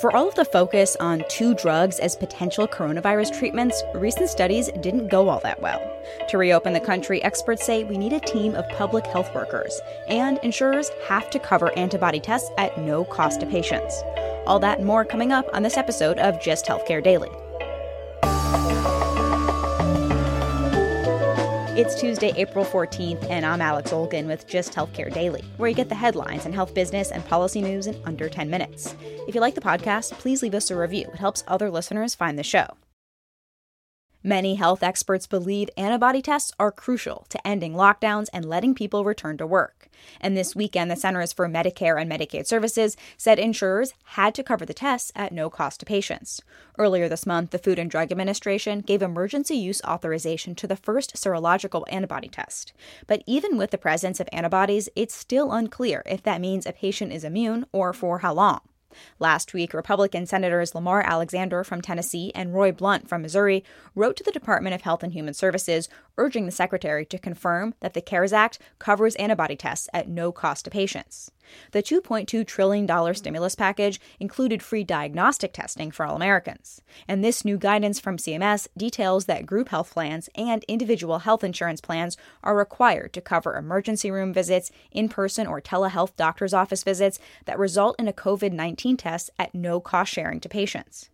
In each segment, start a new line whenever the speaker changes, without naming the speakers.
For all of the focus on two drugs as potential coronavirus treatments, recent studies didn't go all that well. To reopen the country, experts say we need a team of public health workers, and insurers have to cover antibody tests at no cost to patients. All that and more coming up on this episode of Gist Healthcare Daily. It's Tuesday, April 14th, and I'm Alex Olgin with Gist Healthcare Daily, where you get the headlines and health business and policy news in under 10 minutes. If you like the podcast, please leave us a review. It helps other listeners find the show. Many health experts believe antibody tests are crucial to ending lockdowns and letting people return to work. And this weekend, the Centers for Medicare and Medicaid Services said insurers had to cover the tests at no cost to patients. Earlier this month, the Food and Drug Administration gave emergency use authorization to the first serological antibody test. But even with the presence of antibodies, it's still unclear if that means a patient is immune or for how long. Last week, Republican Senators Lamar Alexander from Tennessee and Roy Blunt from Missouri wrote to the Department of Health and Human Services urging the secretary to confirm that the CARES Act covers antibody tests at no cost to patients. The $2.2 trillion stimulus package included free diagnostic testing for all Americans. And this new guidance from CMS details that group health plans and individual health insurance plans are required to cover emergency room visits, in person or telehealth doctor's office visits that result in a COVID 19 test at no cost sharing to patients.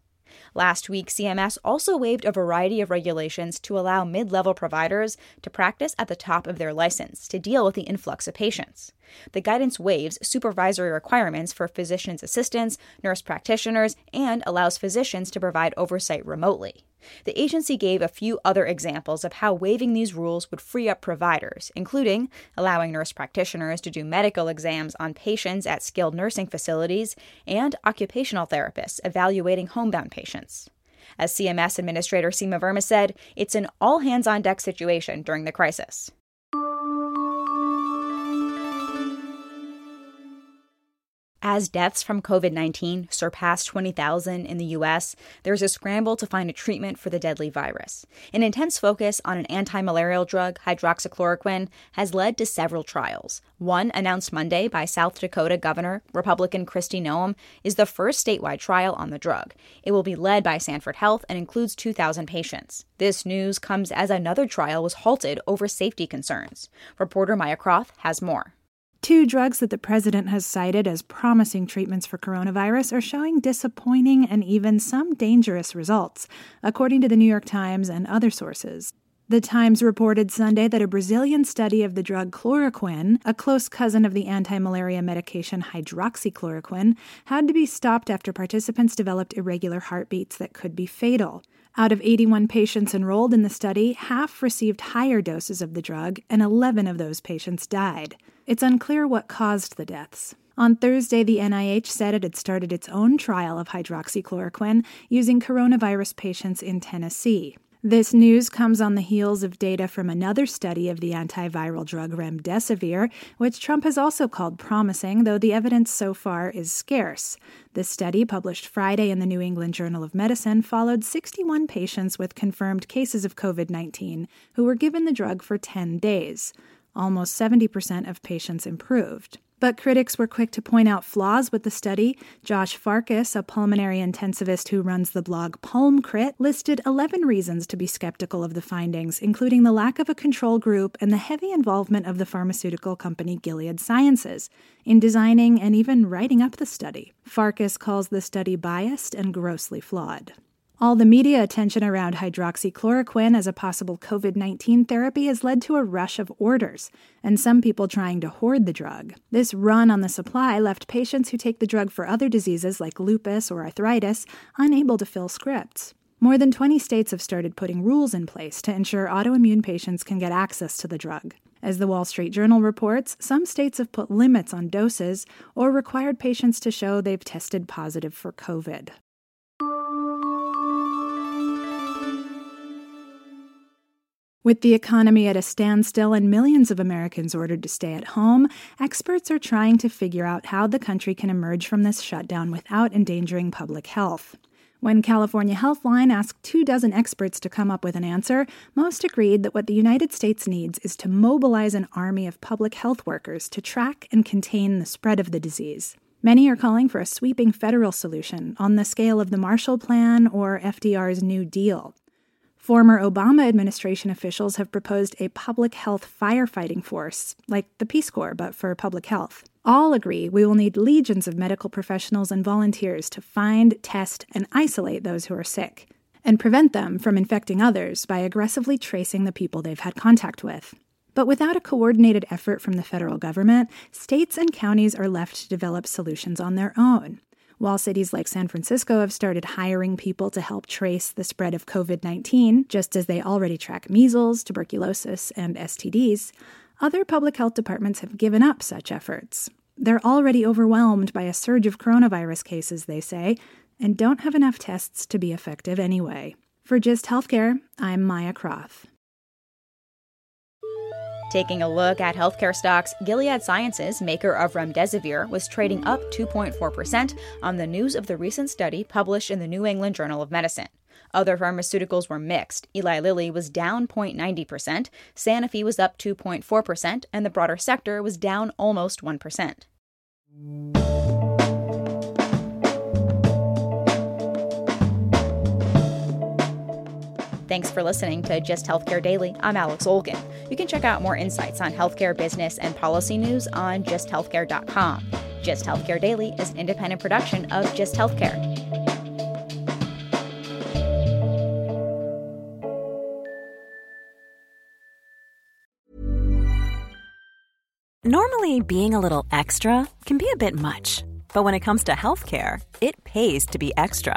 Last week, CMS also waived a variety of regulations to allow mid level providers to practice at the top of their license to deal with the influx of patients. The guidance waives supervisory requirements for physician's assistants, nurse practitioners, and allows physicians to provide oversight remotely. The agency gave a few other examples of how waiving these rules would free up providers, including allowing nurse practitioners to do medical exams on patients at skilled nursing facilities and occupational therapists evaluating homebound patients. As CMS Administrator Seema Verma said, it's an all hands on deck situation during the crisis. As deaths from COVID 19 surpass 20,000 in the U.S., there's a scramble to find a treatment for the deadly virus. An intense focus on an anti malarial drug, hydroxychloroquine, has led to several trials. One, announced Monday by South Dakota Governor Republican Kristi Noem, is the first statewide trial on the drug. It will be led by Sanford Health and includes 2,000 patients. This news comes as another trial was halted over safety concerns. Reporter Maya Kroth has more.
Two drugs that the president has cited as promising treatments for coronavirus are showing disappointing and even some dangerous results, according to the New York Times and other sources. The Times reported Sunday that a Brazilian study of the drug chloroquine, a close cousin of the anti malaria medication hydroxychloroquine, had to be stopped after participants developed irregular heartbeats that could be fatal. Out of 81 patients enrolled in the study, half received higher doses of the drug, and 11 of those patients died. It's unclear what caused the deaths. On Thursday, the NIH said it had started its own trial of hydroxychloroquine using coronavirus patients in Tennessee. This news comes on the heels of data from another study of the antiviral drug remdesivir, which Trump has also called promising, though the evidence so far is scarce. The study, published Friday in the New England Journal of Medicine, followed 61 patients with confirmed cases of COVID 19 who were given the drug for 10 days. Almost 70% of patients improved. But critics were quick to point out flaws with the study. Josh Farkas, a pulmonary intensivist who runs the blog PulmCrit, listed 11 reasons to be skeptical of the findings, including the lack of a control group and the heavy involvement of the pharmaceutical company Gilead Sciences in designing and even writing up the study. Farkas calls the study biased and grossly flawed. All the media attention around hydroxychloroquine as a possible COVID 19 therapy has led to a rush of orders, and some people trying to hoard the drug. This run on the supply left patients who take the drug for other diseases like lupus or arthritis unable to fill scripts. More than 20 states have started putting rules in place to ensure autoimmune patients can get access to the drug. As the Wall Street Journal reports, some states have put limits on doses or required patients to show they've tested positive for COVID. With the economy at a standstill and millions of Americans ordered to stay at home, experts are trying to figure out how the country can emerge from this shutdown without endangering public health. When California Healthline asked two dozen experts to come up with an answer, most agreed that what the United States needs is to mobilize an army of public health workers to track and contain the spread of the disease. Many are calling for a sweeping federal solution on the scale of the Marshall Plan or FDR's New Deal. Former Obama administration officials have proposed a public health firefighting force, like the Peace Corps, but for public health. All agree we will need legions of medical professionals and volunteers to find, test, and isolate those who are sick, and prevent them from infecting others by aggressively tracing the people they've had contact with. But without a coordinated effort from the federal government, states and counties are left to develop solutions on their own. While cities like San Francisco have started hiring people to help trace the spread of COVID 19, just as they already track measles, tuberculosis, and STDs, other public health departments have given up such efforts. They're already overwhelmed by a surge of coronavirus cases, they say, and don't have enough tests to be effective anyway. For GIST Healthcare, I'm Maya Kroth.
Taking a look at healthcare stocks, Gilead Sciences, maker of remdesivir, was trading up 2.4% on the news of the recent study published in the New England Journal of Medicine. Other pharmaceuticals were mixed. Eli Lilly was down 0.90%, Sanofi was up 2.4%, and the broader sector was down almost 1%. Thanks for listening to Gist Healthcare Daily. I'm Alex Olgin. You can check out more insights on healthcare business and policy news on gisthealthcare.com. Gist Healthcare Daily is an independent production of Gist Healthcare.
Normally, being a little extra can be a bit much, but when it comes to healthcare, it pays to be extra